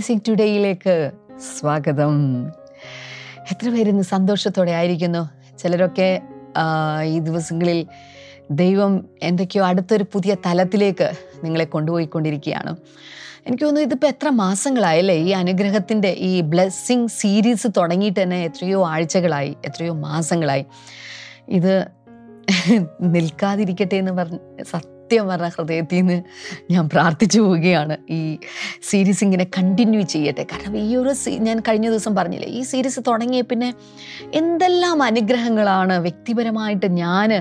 Blessing ടുഡേയിലേക്ക് സ്വാഗതം. എത്ര പേരിന്ന് സന്തോഷത്തോടെ ആയിരിക്കുന്നു? ചിലരൊക്കെ ഈ ദിവസങ്ങളിൽ ദൈവം എന്തൊക്കെയോ അടുത്തൊരു പുതിയ തലത്തിലേക്ക് നിങ്ങളെ കൊണ്ടുപോയിക്കൊണ്ടിരിക്കുകയാണ്. എനിക്ക് തോന്നുന്നു ഇതിപ്പോൾ എത്ര മാസങ്ങളായല്ലേ? ഈ അനുഗ്രഹത്തിന്റെ ഈ ബ്ലെസ്സിങ് സീരീസ് തുടങ്ങിയിട്ട് തന്നെ എത്രയോ ആഴ്ചകളായി എത്രയോ മാസങ്ങളായി. ഇത് നിൽക്കാതിരിക്കട്ടെ എന്ന് പറഞ്ഞ് സത്യം പറഞ്ഞ ഹൃദയത്തിൽ നിന്ന് ഞാൻ പ്രാർത്ഥിച്ചു പോവുകയാണ്. ഈ സീരീസ് ഇങ്ങനെ കണ്ടിന്യൂ ചെയ്യട്ടെ. കാരണം ഈ ഒരു ഞാൻ കഴിഞ്ഞ ദിവസം പറഞ്ഞില്ലേ ഈ സീരീസ് തുടങ്ങിയ പിന്നെ എന്തെല്ലാം അനുഗ്രഹങ്ങളാണ് വ്യക്തിപരമായിട്ട് ഞാൻ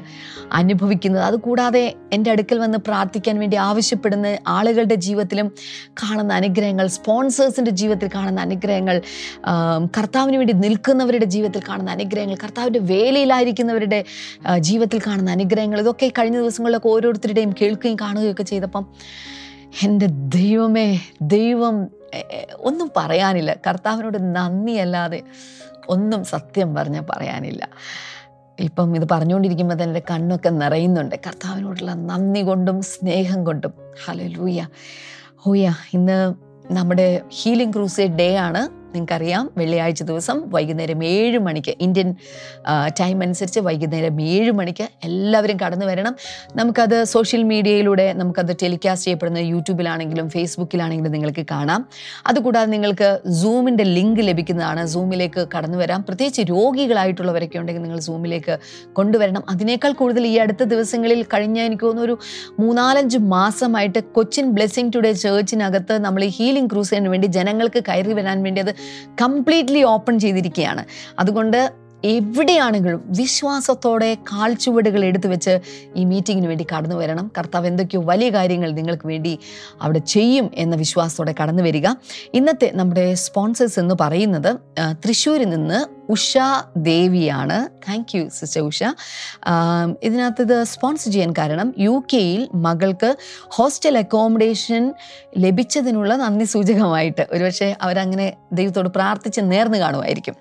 അനുഭവിക്കുന്നത്. അതുകൂടാതെ എന്റെ അടുക്കൽ വന്ന് പ്രാർത്ഥിക്കാൻ വേണ്ടി ആവശ്യപ്പെടുന്ന ആളുകളുടെ ജീവിതത്തിലും കാണുന്ന അനുഗ്രഹങ്ങൾ സ്പോൺസേഴ്സിന്റെ ജീവിതത്തിൽ കാണുന്ന അനുഗ്രഹങ്ങൾ കർത്താവിന് വേണ്ടി നിൽക്കുന്നവരുടെ ജീവിതത്തിൽ കാണുന്ന അനുഗ്രഹങ്ങൾ കർത്താവിന്റെ വേലയിലായിരിക്കുന്നവരുടെ ജീവിതത്തിൽ കാണുന്ന അനുഗ്രഹങ്ങൾ ഇതൊക്കെ കഴിഞ്ഞ ദിവസങ്ങളിലൊക്കെ ഓരോരുത്തരുടെയും കേൾക്കുകയും കാണുകയും ഒക്കെ ചെയ്തപ്പം എന്റെ ദൈവമേ ദൈവം ഒന്നും പറയാനില്ല. കർത്താവിനോട് നന്ദിയല്ലാതെ ഒന്നും സത്യം പറഞ്ഞാൽ പറയാനില്ല. ഇപ്പം ഇത് പറഞ്ഞുകൊണ്ടിരിക്കുമ്പോൾ തന്നെ എന്റെ കണ്ണൊക്കെ നിറയുന്നുണ്ട്. കർത്താവിനോടുള്ള നന്ദി കൊണ്ടും സ്നേഹം കൊണ്ടും. ഹലോ ലൂയ ഹൂയ ഇന്ന് നമ്മുടെ ഹീലിംഗ് ക്രൂസേഡ് ഡേ ആണ്. നിങ്ങൾക്കറിയാം വെള്ളിയാഴ്ച ദിവസം വൈകുന്നേരം ഏഴ് മണിക്ക് ഇന്ത്യൻ ടൈം അനുസരിച്ച് വൈകുന്നേരം ഏഴ് മണിക്ക് എല്ലാവരും കടന്നു വരണം. നമുക്കത് സോഷ്യൽ മീഡിയയിലൂടെ നമുക്കത് ടെലികാസ്റ്റ് ചെയ്യപ്പെടുന്ന യൂട്യൂബിലാണെങ്കിലും ഫേസ്ബുക്കിലാണെങ്കിലും നിങ്ങൾക്ക് കാണാം. അതുകൂടാതെ നിങ്ങൾക്ക് സൂമിന്റെ ലിങ്ക് ലഭിക്കുന്നതാണ്. സൂമിലേക്ക് കടന്നു വരാം. പ്രത്യേകിച്ച് രോഗികളായിട്ടുള്ളവരൊക്കെ ഉണ്ടെങ്കിൽ നിങ്ങൾ സൂമിലേക്ക് കൊണ്ടുവരണം. അതിനേക്കാൾ കൂടുതൽ ഈ അടുത്ത ദിവസങ്ങളിൽ കഴിഞ്ഞ എനിക്ക് തോന്നുന്നു ഒരു മൂന്നാലഞ്ച് മാസമായിട്ട് കൊച്ചിൻ ബ്ലെസ്സിങ് ടുഡേ ചേർച്ചിനകത്ത് നമ്മൾ ഈ ഹീലിംഗ് ക്രൂസിന് വേണ്ടി ജനങ്ങൾക്ക് കയറി വരാൻ വേണ്ടി അത് കംപ്ലീറ്റ്ലി ഓപ്പൺ ചെയ്തിരിക്കുകയാണ്. അതുകൊണ്ട് എവിടെയാണെങ്കിലും വിശ്വാസത്തോടെ കാൽച്ചുവടുകൾ എടുത്തു വെച്ച് ഈ മീറ്റിങ്ങിന് വേണ്ടി കടന്നു വരണം. കർത്താവ് എന്തൊക്കെയോ വലിയ കാര്യങ്ങൾ നിങ്ങൾക്ക് വേണ്ടി അവിടെ ചെയ്യും എന്ന വിശ്വാസത്തോടെ കടന്നു വരിക. ഇന്നത്തെ നമ്മുടെ സ്പോൺസേഴ്സ് എന്ന് പറയുന്നത് തൃശ്ശൂരിൽ നിന്ന് ഉഷ ദേവിയാണ്. Thank you sister Usha. ഇതിനകത്ത് ഇത് സ്പോൺസർ ചെയ്യാൻ കാരണം യു കെയിൽ മകൾക്ക് ഹോസ്റ്റൽ അക്കോമഡേഷൻ ലഭിച്ചതിനുള്ള നന്ദി സൂചകമായിട്ട്. ഒരുപക്ഷെ അവരങ്ങനെ ദൈവത്തോട് പ്രാർത്ഥിച്ച് നേർന്ന് കാണുമായിരിക്കും.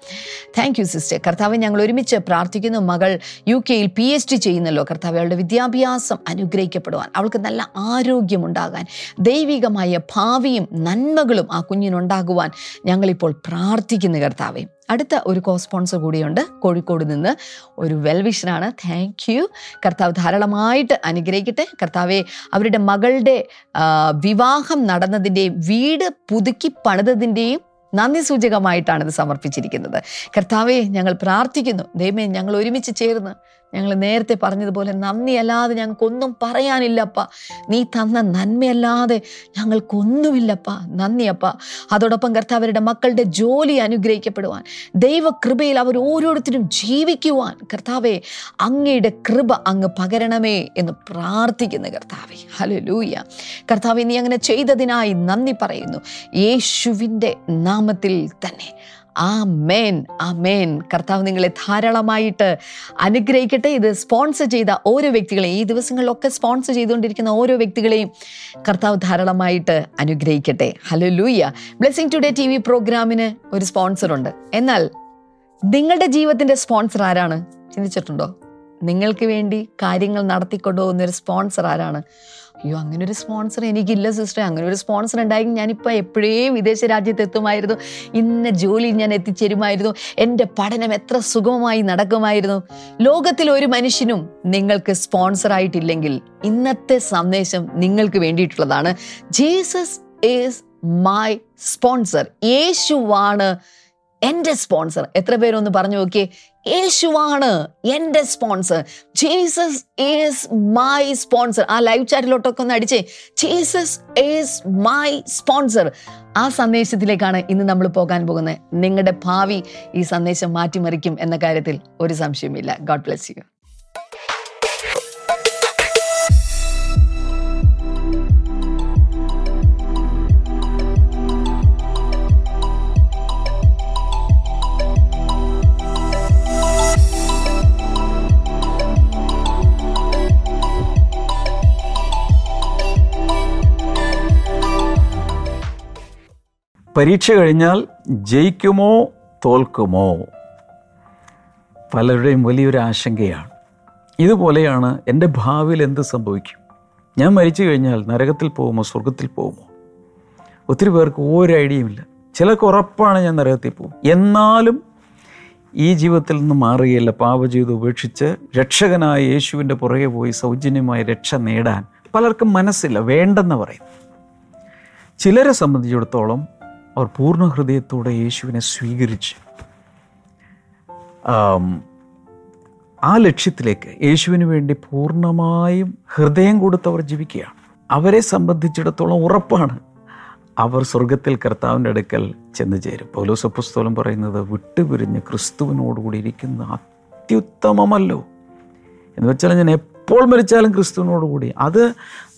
താങ്ക് യു സിസ്റ്റർ കർത്താവ് ഞങ്ങൾ ഒരുമിച്ച് പ്രാർത്ഥിക്കുന്നു. മകൾ യു കെയിൽ പി എച്ച് ഡി ചെയ്യുന്നല്ലോ. കർത്താവ് അവളുടെ വിദ്യാഭ്യാസം അനുഗ്രഹിക്കപ്പെടുവാൻ അവൾക്ക് നല്ല ആരോഗ്യമുണ്ടാകാൻ ദൈവികമായ ഭാവിയും നന്മകളും ആ കുഞ്ഞിനുണ്ടാകുവാൻ ഞങ്ങളിപ്പോൾ പ്രാർത്ഥിക്കുന്നു കർത്താവെ. അടുത്ത ഒരു കോ സ്പോൺസർ കൂടിയുണ്ട്. കോഴിക്കോട് നിന്ന് ഒരു വെൽവിഷനാണ് താങ്ക് യു കർത്താവ് ധാരാളമായിട്ട് അനുഗ്രഹിക്കട്ടെ. കർത്താവെ അവരുടെ മകളുടെ വിവാഹം നടന്നതിന്റെയും വീട് പുതുക്കി പണിതതിന്റെയും നന്ദി സൂചകമായിട്ടാണ് ഇത് സമർപ്പിച്ചിരിക്കുന്നത്. കർത്താവെ ഞങ്ങൾ പ്രാർത്ഥിക്കുന്നു. ദൈവമേ ഞങ്ങൾ ഒരുമിച്ച് ചേർന്ന് ഞങ്ങൾ നേരത്തെ പറഞ്ഞതുപോലെ നന്ദിയല്ലാതെ ഞങ്ങൾക്കൊന്നും പറയാനില്ലപ്പ. നീ തന്ന നന്മയല്ലാതെ ഞങ്ങൾക്കൊന്നുമില്ലപ്പ. നന്ദിയപ്പ. അതോടൊപ്പം കർത്താവരുടെ മക്കളുടെ ജോലി അനുഗ്രഹിക്കപ്പെടുവാൻ ദൈവകൃപയിൽ അവർ ഓരോരുത്തരും ജീവിക്കുവാൻ. കർത്താവെ അങ്ങയുടെ കൃപ അങ്ങ് പകരണമേ എന്ന് പ്രാർത്ഥിക്കുന്നു കർത്താവെ. ഹലോ ലൂയ്യ കർത്താവെ നീ അങ്ങനെ ചെയ്തതിനായി നന്ദി പറയുന്നു. യേശുവിന്റെ നാമത്തിൽ തന്നെ. ആ മേൻ ആ മേൻ കർത്താവ് നിങ്ങളെ ധാരാളമായിട്ട് അനുഗ്രഹിക്കട്ടെ. ഇത് സ്പോൺസർ ചെയ്ത ഓരോ വ്യക്തികളെയും ഈ ദിവസങ്ങളിലൊക്കെ സ്പോൺസർ ചെയ്തുകൊണ്ടിരിക്കുന്ന ഓരോ വ്യക്തികളെയും കർത്താവ് ധാരാളമായിട്ട് അനുഗ്രഹിക്കട്ടെ. ഹലോ ലൂയ ബ്ലെസ്സിങ് ടുഡേ ടി വി പ്രോഗ്രാമിന് ഒരു സ്പോൺസറുണ്ട് എന്നാൽ നിങ്ങളുടെ ജീവിതത്തിന്റെ സ്പോൺസർ ആരാണ്? ചിന്തിച്ചിട്ടുണ്ടോ? നിങ്ങൾക്ക് വേണ്ടി കാര്യങ്ങൾ നടത്തിക്കൊണ്ടുപോകുന്ന ഒരു സ്പോൺസർ ആരാണ്? അയ്യോ അങ്ങനെ ഒരു സ്പോൺസർ എനിക്കില്ല സിസ്റ്റർ അങ്ങനെ ഒരു സ്പോൺസർ ഉണ്ടായെങ്കിൽ ഞാനിപ്പോൾ എപ്പോഴേ വിദേശ രാജ്യത്ത് എത്തുമായിരുന്നു ഇന്ന ജോലി ഞാൻ എത്തിച്ചേരുമായിരുന്നു. എന്റെ പഠനം എത്ര സുഗമമായി നടക്കുമായിരുന്നു. ലോകത്തിൽ ഒരു മനുഷ്യനും നിങ്ങൾക്ക് സ്പോൺസർ ആയിട്ടില്ലെങ്കിൽ ഇന്നത്തെ സന്ദേശം നിങ്ങൾക്ക് വേണ്ടിയിട്ടുള്ളതാണ്. ജീസസ് ഈസ് മൈ സ്പോൺസർ യേശുവാണ് എന്റെ സ്പോൺസർ എത്ര പേരൊന്ന് പറഞ്ഞു നോക്കിയേ? യേശുവാണ് എന്റെ sponsor Jesus is my sponsor ആ ലൈവ് ചാറ്റിലോട്ടൊക്കെ ഒന്ന് അടിച്ചേ. ജീസസ് ഈസ് മൈ സ്പോൺസർ ആ സന്ദേശത്തിലേക്കാണ് ഇന്ന് നമ്മൾ പോകാൻ പോകുന്നത്. നിങ്ങളുടെ ഭാവി ഈ സന്ദേശം മാറ്റിമറിക്കും എന്ന കാര്യത്തിൽ ഒരു സംശയമില്ല ഗോഡ് ബ്ലെസ് യു പരീക്ഷ കഴിഞ്ഞാൽ ജയിക്കുമോ തോൽക്കുമോ? പലരുടെയും വലിയൊരു ആശങ്കയാണ്. ഇതുപോലെയാണ് എന്റെ ഭാവിയിൽ എന്ത് സംഭവിക്കും? ഞാൻ മരിച്ചു കഴിഞ്ഞാൽ നരകത്തിൽ പോകുമോ സ്വർഗത്തിൽ പോകുമോ? ഒത്തിരി പേർക്ക് ഒരു ഐഡിയയുമില്ല ചിലർക്ക് ഉറപ്പാണ് ഞാൻ നരകത്തിൽ പോകും. എന്നാലും ഈ ജീവിതത്തിൽ നിന്ന് മാറുകയില്ല. പാപജീവിതം ഉപേക്ഷിച്ച് രക്ഷകനായ യേശുവിന്റെ പുറകെ പോയി സൗജന്യമായി രക്ഷ നേടാൻ പലർക്കും മനസ്സില്ല വേണ്ടെന്ന് പറയും ചിലരെ സംബന്ധിച്ചിടത്തോളം അവർ പൂർണ ഹൃദയത്തോടെ യേശുവിനെ സ്വീകരിച്ച് ആ ലക്ഷ്യത്തിലേക്ക് യേശുവിന് വേണ്ടി പൂർണമായും ഹൃദയം കൊടുത്തവർ ജീവിക്കുകയാണ്. അവരെ സംബന്ധിച്ചിടത്തോളം ഉറപ്പാണ്. അവർ സ്വർഗത്തിൽ കർത്താവിന്റെ അടുക്കൽ ചെന്ന് ചേരും. പൗലോസ് പുസ്തകം പറയുന്നത് വിട്ടുപിരിഞ്ഞ് ക്രിസ്തുവിനോടുകൂടി ഇരിക്കുന്ന അത്യുത്തമമല്ലോ. എന്ന് വെച്ചാൽ ഞാൻ എപ്പോൾ മരിച്ചാലും ക്രിസ്തുവിനോടുകൂടി. അത്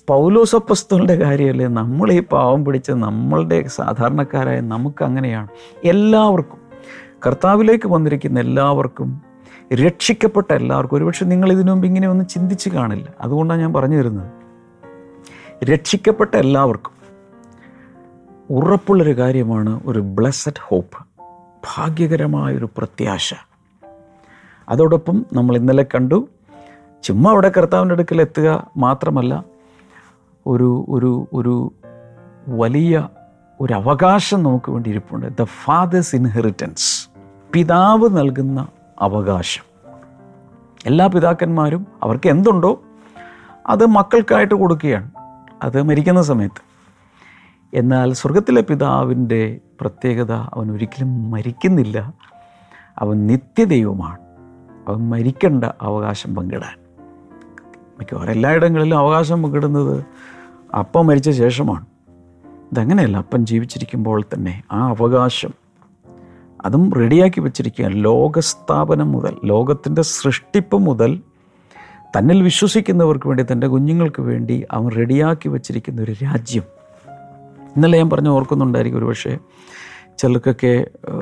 പൗലോസപ്പസ്തോലിന്റെ കാര്യമല്ലേ? നമ്മൾ ഈ പാവം പിടിച്ച നമ്മളുടെ സാധാരണക്കാരായ നമുക്ക് അങ്ങനെയാണ് എല്ലാവർക്കും കർത്താവിലേക്ക് വന്നിരിക്കുന്ന എല്ലാവർക്കും രക്ഷിക്കപ്പെട്ട എല്ലാവർക്കും ഒരുപക്ഷെ നിങ്ങൾ ഇതിനു മുമ്പ് ഇങ്ങനെ ഒന്നും ചിന്തിച്ച് കാണില്ല. അതുകൊണ്ടാണ് ഞാൻ പറഞ്ഞു തരുന്നത് രക്ഷിക്കപ്പെട്ട എല്ലാവർക്കും ഉറപ്പുള്ളൊരു കാര്യമാണ് ഒരു ബ്ലെസ്സഡ് ഹോപ്പ് ഭാഗ്യകരമായൊരു പ്രത്യാശ. അതോടൊപ്പം നമ്മൾ ഇന്നലെ കണ്ടു ചുമ്മാ അവിടെ കർത്താവിന്റെ അടുക്കൽ എത്തുക മാത്രമല്ല ഒരു ഒരു ഒരു വലിയ ഒരു അവകാശം നമുക്ക് വേണ്ടി ഇരിപ്പുണ്ട് ദ ഫാദേഴ്സ് ഇൻഹെറിറ്റൻസ് പിതാവ് നൽകുന്ന അവകാശം. എല്ലാ പിതാക്കന്മാരും അവർക്ക് എന്തുണ്ടോ അത് മക്കൾക്കായിട്ട് കൊടുക്കുകയാണ്. അത് മരിക്കുന്ന സമയത്ത്. എന്നാൽ സ്വർഗത്തിലെ പിതാവിന്റെ പ്രത്യേകത അവൻ ഒരിക്കലും മരിക്കുന്നില്ല. അവൻ നിത്യദൈവമാണ്. അവൻ മരിക്കേണ്ട അവകാശം പങ്കിടാൻ. മിക്കവാറും എല്ലായിടങ്ങളിലും അവകാശം പങ്കിടുന്നത് അപ്പ മരിച്ച ശേഷമാണ്. ഇതങ്ങനെയല്ല അപ്പൻ ജീവിച്ചിരിക്കുമ്പോൾ തന്നെ ആ അവകാശം അതും റെഡിയാക്കി വെച്ചിരിക്കുക ലോകസ്ഥാപനം മുതൽ ലോകത്തിന്റെ സൃഷ്ടിപ്പ് മുതൽ തന്നിൽ വിശ്വസിക്കുന്നവർക്ക് വേണ്ടി തന്റെ കുഞ്ഞുങ്ങൾക്ക് വേണ്ടി അവൻ റെഡിയാക്കി വെച്ചിരിക്കുന്ന ഒരു രാജ്യം. ഇന്നലെ ഞാൻ പറഞ്ഞു ഓർക്കുന്നുണ്ടായിരിക്കും ഒരുപക്ഷെ ചിലർക്കൊക്കെ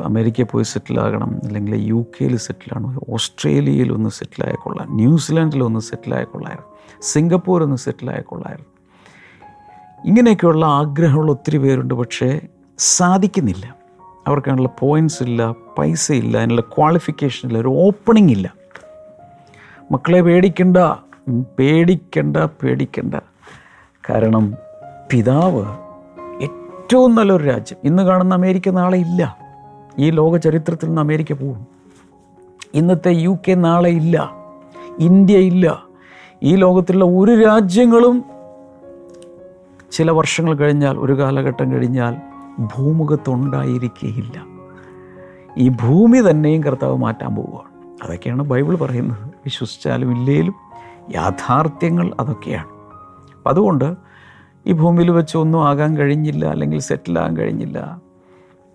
അമേരിക്കയിൽ പോയി സെറ്റിലാകണം അല്ലെങ്കിൽ യു കെയിൽ സെറ്റിലാണ് ഓസ്ട്രേലിയയിൽ ഒന്ന് സെറ്റിലായ കൊള്ളാം ന്യൂസിലാൻഡിൽ ഒന്ന് സെറ്റിലായ കൊള്ളായിരുന്നു സിംഗപ്പൂർ ഒന്ന് സെറ്റിലായ കൊള്ളായിരുന്നു ഇങ്ങനെയൊക്കെയുള്ള ആഗ്രഹമുള്ള ഒത്തിരി പേരുണ്ട് പക്ഷേ സാധിക്കുന്നില്ല. അവർക്കാണുള്ള പോയിന്റ്സ് ഇല്ല പൈസ ഇല്ല അതിനുള്ള ക്വാളിഫിക്കേഷൻ ഇല്ല ഒരു ഓപ്പണിംഗ് ഇല്ല. മക്കളെ പേടിക്കണ്ട പേടിക്കണ്ട പേടിക്കണ്ട. കാരണം പിതാവ് ഏറ്റവും നല്ലൊരു രാജ്യം. ഇന്ന് കാണുന്ന അമേരിക്ക നാളെ ഇല്ല. ഈ ലോക ചരിത്രത്തിൽ നിന്ന് അമേരിക്ക പോകും. ഇന്നത്തെ യു കെ നാളെ ഇല്ല. ഇന്ത്യ ഇല്ല. ഈ ലോകത്തിലുള്ള ഒരു രാജ്യങ്ങളും ചില വർഷങ്ങൾ കഴിഞ്ഞാൽ ഒരു കാലഘട്ടം കഴിഞ്ഞാൽ ഭൂമുഖത്തുണ്ടായിരിക്കുകയില്ല ഈ ഭൂമി തന്നെയും കർത്താവ് മാറ്റാൻ പോവുകയാണ്. അതൊക്കെയാണ് ബൈബിൾ പറയുന്നത്. വിശ്വസിച്ചാലും ഇല്ലേലും യാഥാർത്ഥ്യങ്ങൾ അതൊക്കെയാണ്. അപ്പം അതുകൊണ്ട് ഈ ഭൂമിയിൽ വെച്ച് ഒന്നും ആകാൻ കഴിഞ്ഞില്ല അല്ലെങ്കിൽ സെറ്റിലാകാൻ കഴിഞ്ഞില്ല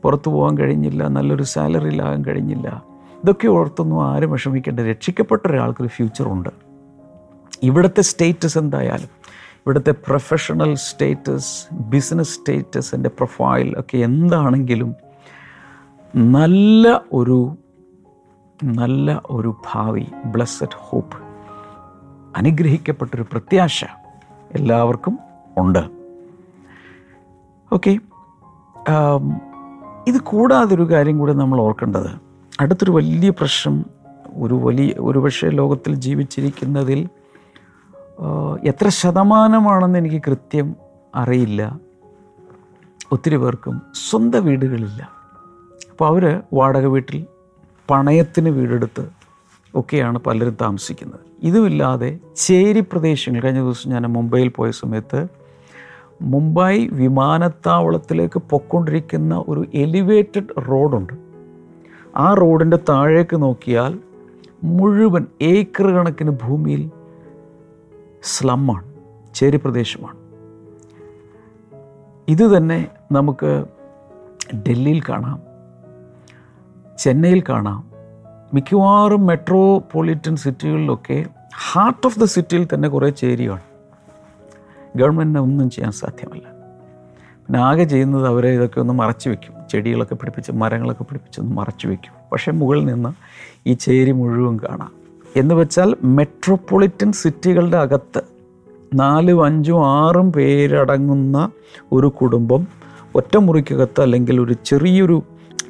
പുറത്തു പോകാൻ കഴിഞ്ഞില്ല നല്ലൊരു സാലറിയിലാകാൻ കഴിഞ്ഞില്ല. ഇതൊക്കെ ഓർത്തൊന്നും ആരും വിഷമിക്കേണ്ട. രക്ഷിക്കപ്പെട്ട ഒരാൾക്കൊരു ഫ്യൂച്ചറുണ്ട് ഇവിടുത്തെ സ്റ്റേറ്റസ് എന്തായാലും ഇവിടുത്തെ പ്രൊഫഷണൽ സ്റ്റേറ്റസ് ബിസിനസ് സ്റ്റേറ്റസ് എന്റെ പ്രൊഫൈൽ ഒക്കെ എന്താണെങ്കിലും നല്ല ഒരു നല്ല ഒരു ഭാവി ബ്ലസ്സഡ് ഹോപ്പ് അനുഗ്രഹിക്കപ്പെട്ടൊരു പ്രത്യാശ എല്ലാവർക്കും ഉണ്ട്. ഓക്കെ ഇത് കൂടാതെ ഒരു കാര്യം കൂടി നമ്മൾ ഓർക്കേണ്ടത്. അടുത്തൊരു വലിയ പ്രശ്നം ഒരു വലിയ ഒരു പക്ഷേ ലോകത്തിൽ ജീവിച്ചിരിക്കുന്നതിൽ എത്ര ശതമാനമാണെന്ന് എനിക്ക് കൃത്യം അറിയില്ല. ഒത്തിരി പേർക്കും സ്വന്തം വീടുകളില്ല. അപ്പോൾ അവർ വാടക വീട്ടിൽ പണയത്തിന് വീടെടുത്ത് ഒക്കെയാണ് പലരും താമസിക്കുന്നത്. ഇതുമില്ലാതെ ചേരി പ്രദേശങ്ങൾ കഴിഞ്ഞ ദിവസം ഞാൻ മുംബൈയിൽ പോയ സമയത്ത് മുംബൈ വിമാനത്താവളത്തിലേക്ക് പൊക്കൊണ്ടിരിക്കുന്ന ഒരു എലിവേറ്റഡ് റോഡുണ്ട്. ആ റോഡിന്റെ താഴേക്ക് നോക്കിയാൽ മുഴുവൻ ഏക്കർ കണക്കിന് ഭൂമിയിൽ സ്ലമ്മാണ് ചേരി പ്രദേശമാണ്. ഇത് തന്നെ നമുക്ക് ഡൽഹിയിൽ കാണാം ചെന്നൈയിൽ കാണാം. മിക്കവാറും മെട്രോപൊളിറ്റൻ സിറ്റികളിലൊക്കെ ഹാർട്ട് ഓഫ് ദ സിറ്റിയിൽ തന്നെ കുറേ ചേരിയാണ് ഗവൺമെന്റിന് ഒന്നും ചെയ്യാൻ സാധ്യമല്ല. പിന്നെ ആകെ ചെയ്യുന്നത് അവരെ ഇതൊക്കെ ഒന്ന് മറച്ചു വെക്കും. ചെടികളൊക്കെ പിടിപ്പിച്ച് മരങ്ങളൊക്കെ പിടിപ്പിച്ച് ഒന്ന് മറച്ചു വെക്കും. പക്ഷേ മുകളിൽ നിന്ന് ഈ ചേരി മുഴുവൻ കാണാം. എന്ന് വെച്ചാൽ മെട്രോപൊളിറ്റൻ സിറ്റികളുടെ അകത്ത് നാലും അഞ്ചും ആറും പേരടങ്ങുന്ന ഒരു കുടുംബം ഒറ്റമുറിക്കകത്ത് അല്ലെങ്കിൽ ഒരു ചെറിയൊരു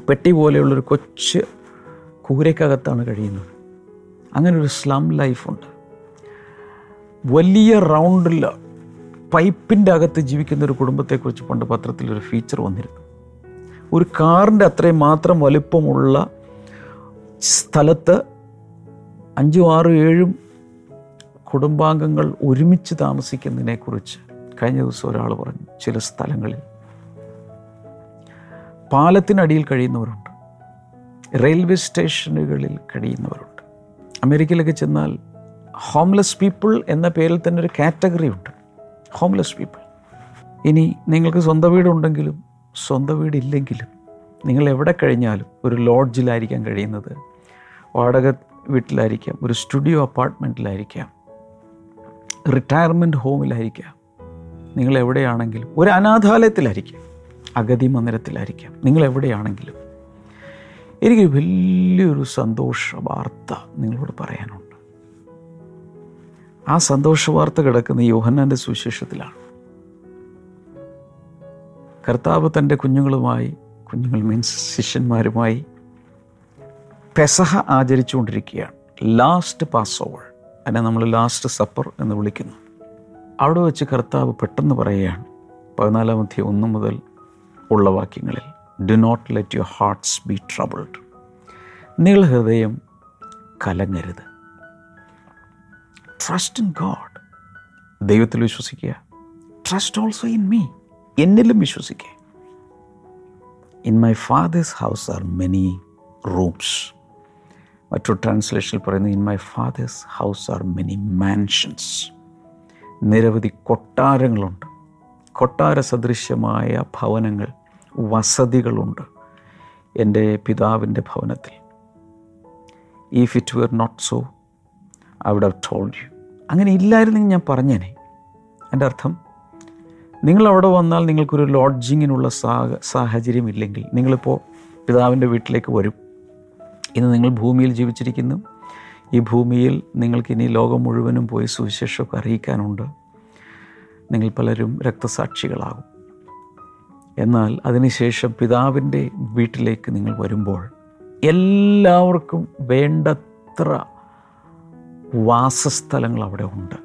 പെട്ടി പോലെയുള്ളൊരു കൊച്ച് കൂരയ്ക്കകത്താണ് കഴിയുന്നത്. അങ്ങനെ ഒരു സ്ലം ലൈഫുണ്ട് വലിയ റൗണ്ടിൽ പൈപ്പിന്റെ അകത്ത് ജീവിക്കുന്ന ഒരു കുടുംബത്തെക്കുറിച്ച് പണ്ട് പത്രത്തിലൊരു ഫീച്ചർ വന്നിരുന്നു. ഒരു കാറിന്റെ അത്രയും മാത്രം വലിപ്പമുള്ള സ്ഥലത്ത് അഞ്ചും ആറും ഏഴും കുടുംബാംഗങ്ങൾ ഒരുമിച്ച് താമസിക്കുന്നതിനെക്കുറിച്ച് കഴിഞ്ഞ ദിവസം ഒരാൾ പറഞ്ഞു ചില സ്ഥലങ്ങളിൽ. പാലത്തിനടിയിൽ കഴിയുന്നവരുണ്ട്. റെയിൽവേ സ്റ്റേഷനുകളിൽ കഴിയുന്നവരുണ്ട്. അമേരിക്കയിലൊക്കെ ചെന്നാൽ ഹോംലെസ് പീപ്പിൾ എന്ന പേരിൽ തന്നെ ഒരു കാറ്റഗറി ഉണ്ട് ഹോംലെസ് പീപ്പിൾ ഇനി നിങ്ങൾക്ക് സ്വന്തം വീടുണ്ടെങ്കിലും സ്വന്തം വീടില്ലെങ്കിലും നിങ്ങൾ എവിടെ കഴിഞ്ഞാലും ഒരു ലോഡ്ജിലായിരിക്കാം കഴിയുന്നത്. വാടക വീട്ടിലായിരിക്കാം ഒരു സ്റ്റുഡിയോ അപ്പാർട്ട്മെന്റിലായിരിക്കാം റിട്ടയർമെന്റ് ഹോമിലായിരിക്കാം. നിങ്ങൾ എവിടെയാണെങ്കിലും ഒരു അനാഥാലയത്തിലായിരിക്കാം അഗതി മന്ദിരത്തിലായിരിക്കാം. നിങ്ങൾ എവിടെയാണെങ്കിലും. എനിക്ക് വലിയൊരു സന്തോഷ വാർത്ത നിങ്ങളോട് പറയാനുണ്ട്. ആ സന്തോഷവാർത്ത കിടക്കുന്ന യോഹന്നാന്റെ സുവിശേഷത്തിലാണ്. കർത്താവ് തന്റെ കുഞ്ഞുങ്ങളുമായി കുഞ്ഞുങ്ങൾ മീൻസ് ശിഷ്യന്മാരുമായി പെസഹ ആചരിച്ചുകൊണ്ടിരിക്കുകയാണ്. ലാസ്റ്റ് പാസ് ഓവർ അതിനെ നമ്മൾ ലാസ്റ്റ് സപ്പർ എന്ന് വിളിക്കുന്നു. അവിടെ വെച്ച് കർത്താവ് പെട്ടെന്ന് പറയുകയാണ് പതിനാലാം അധ്യായം ഒന്ന് മുതൽ ഉള്ള വാക്യങ്ങളിൽ do not let your hearts be troubled നിങ്ങൾ ഹൃദയം കലങ്ങരുത്. ട്രസ്റ്റ് ഇൻ ഗോഡ് ദൈവത്തിൽ വിശ്വസിക്കുക. ട്രസ്റ്റ് ഓൾസോ ഇൻ മീ എന്നിലും വിശ്വസിക്കുക. In my father's house are many rooms മറ്റൊരു ട്രാൻസ്ലേഷനിൽ പറയുന്നത് in my father's house are many mansions നിരവധി കൊട്ടാരങ്ങളുണ്ട്. കൊട്ടാര സദൃശ്യമായ ഭവനങ്ങൾ വസതികളുണ്ട് എന്റെ പിതാവിന്റെ ഭവനത്തിൽ. If it were not so I would have told you അങ്ങനെ ഇല്ലായിരുന്നെങ്കിൽ ഞാൻ പറഞ്ഞേനെ. എന്റെ അർത്ഥം നിങ്ങൾ അവിടെ വന്നാൽ നിങ്ങൾക്കൊരു ലോഡ്ജിങ്ങിനുള്ള സാഹ സാഹചര്യം ഇല്ലെങ്കിൽ നിങ്ങളിപ്പോൾ പിതാവിന്റെ വീട്ടിലേക്ക് വരും. ഇന്ന് നിങ്ങൾ ഭൂമിയിൽ ജീവിച്ചിരിക്കുന്നു. ഈ ഭൂമിയിൽ നിങ്ങൾക്കിനി ലോകം മുഴുവനും പോയി സുവിശേഷമൊക്കെ അറിയിക്കാനുണ്ട്. നിങ്ങൾ പലരും രക്തസാക്ഷികളാകും. എന്നാൽ അതിനുശേഷം പിതാവിന്റെ വീട്ടിലേക്ക് നിങ്ങൾ വരുമ്പോൾ എല്ലാവർക്കും വേണ്ടത്ര വാസസ്ഥലങ്ങൾ അവിടെ ഉണ്ട്.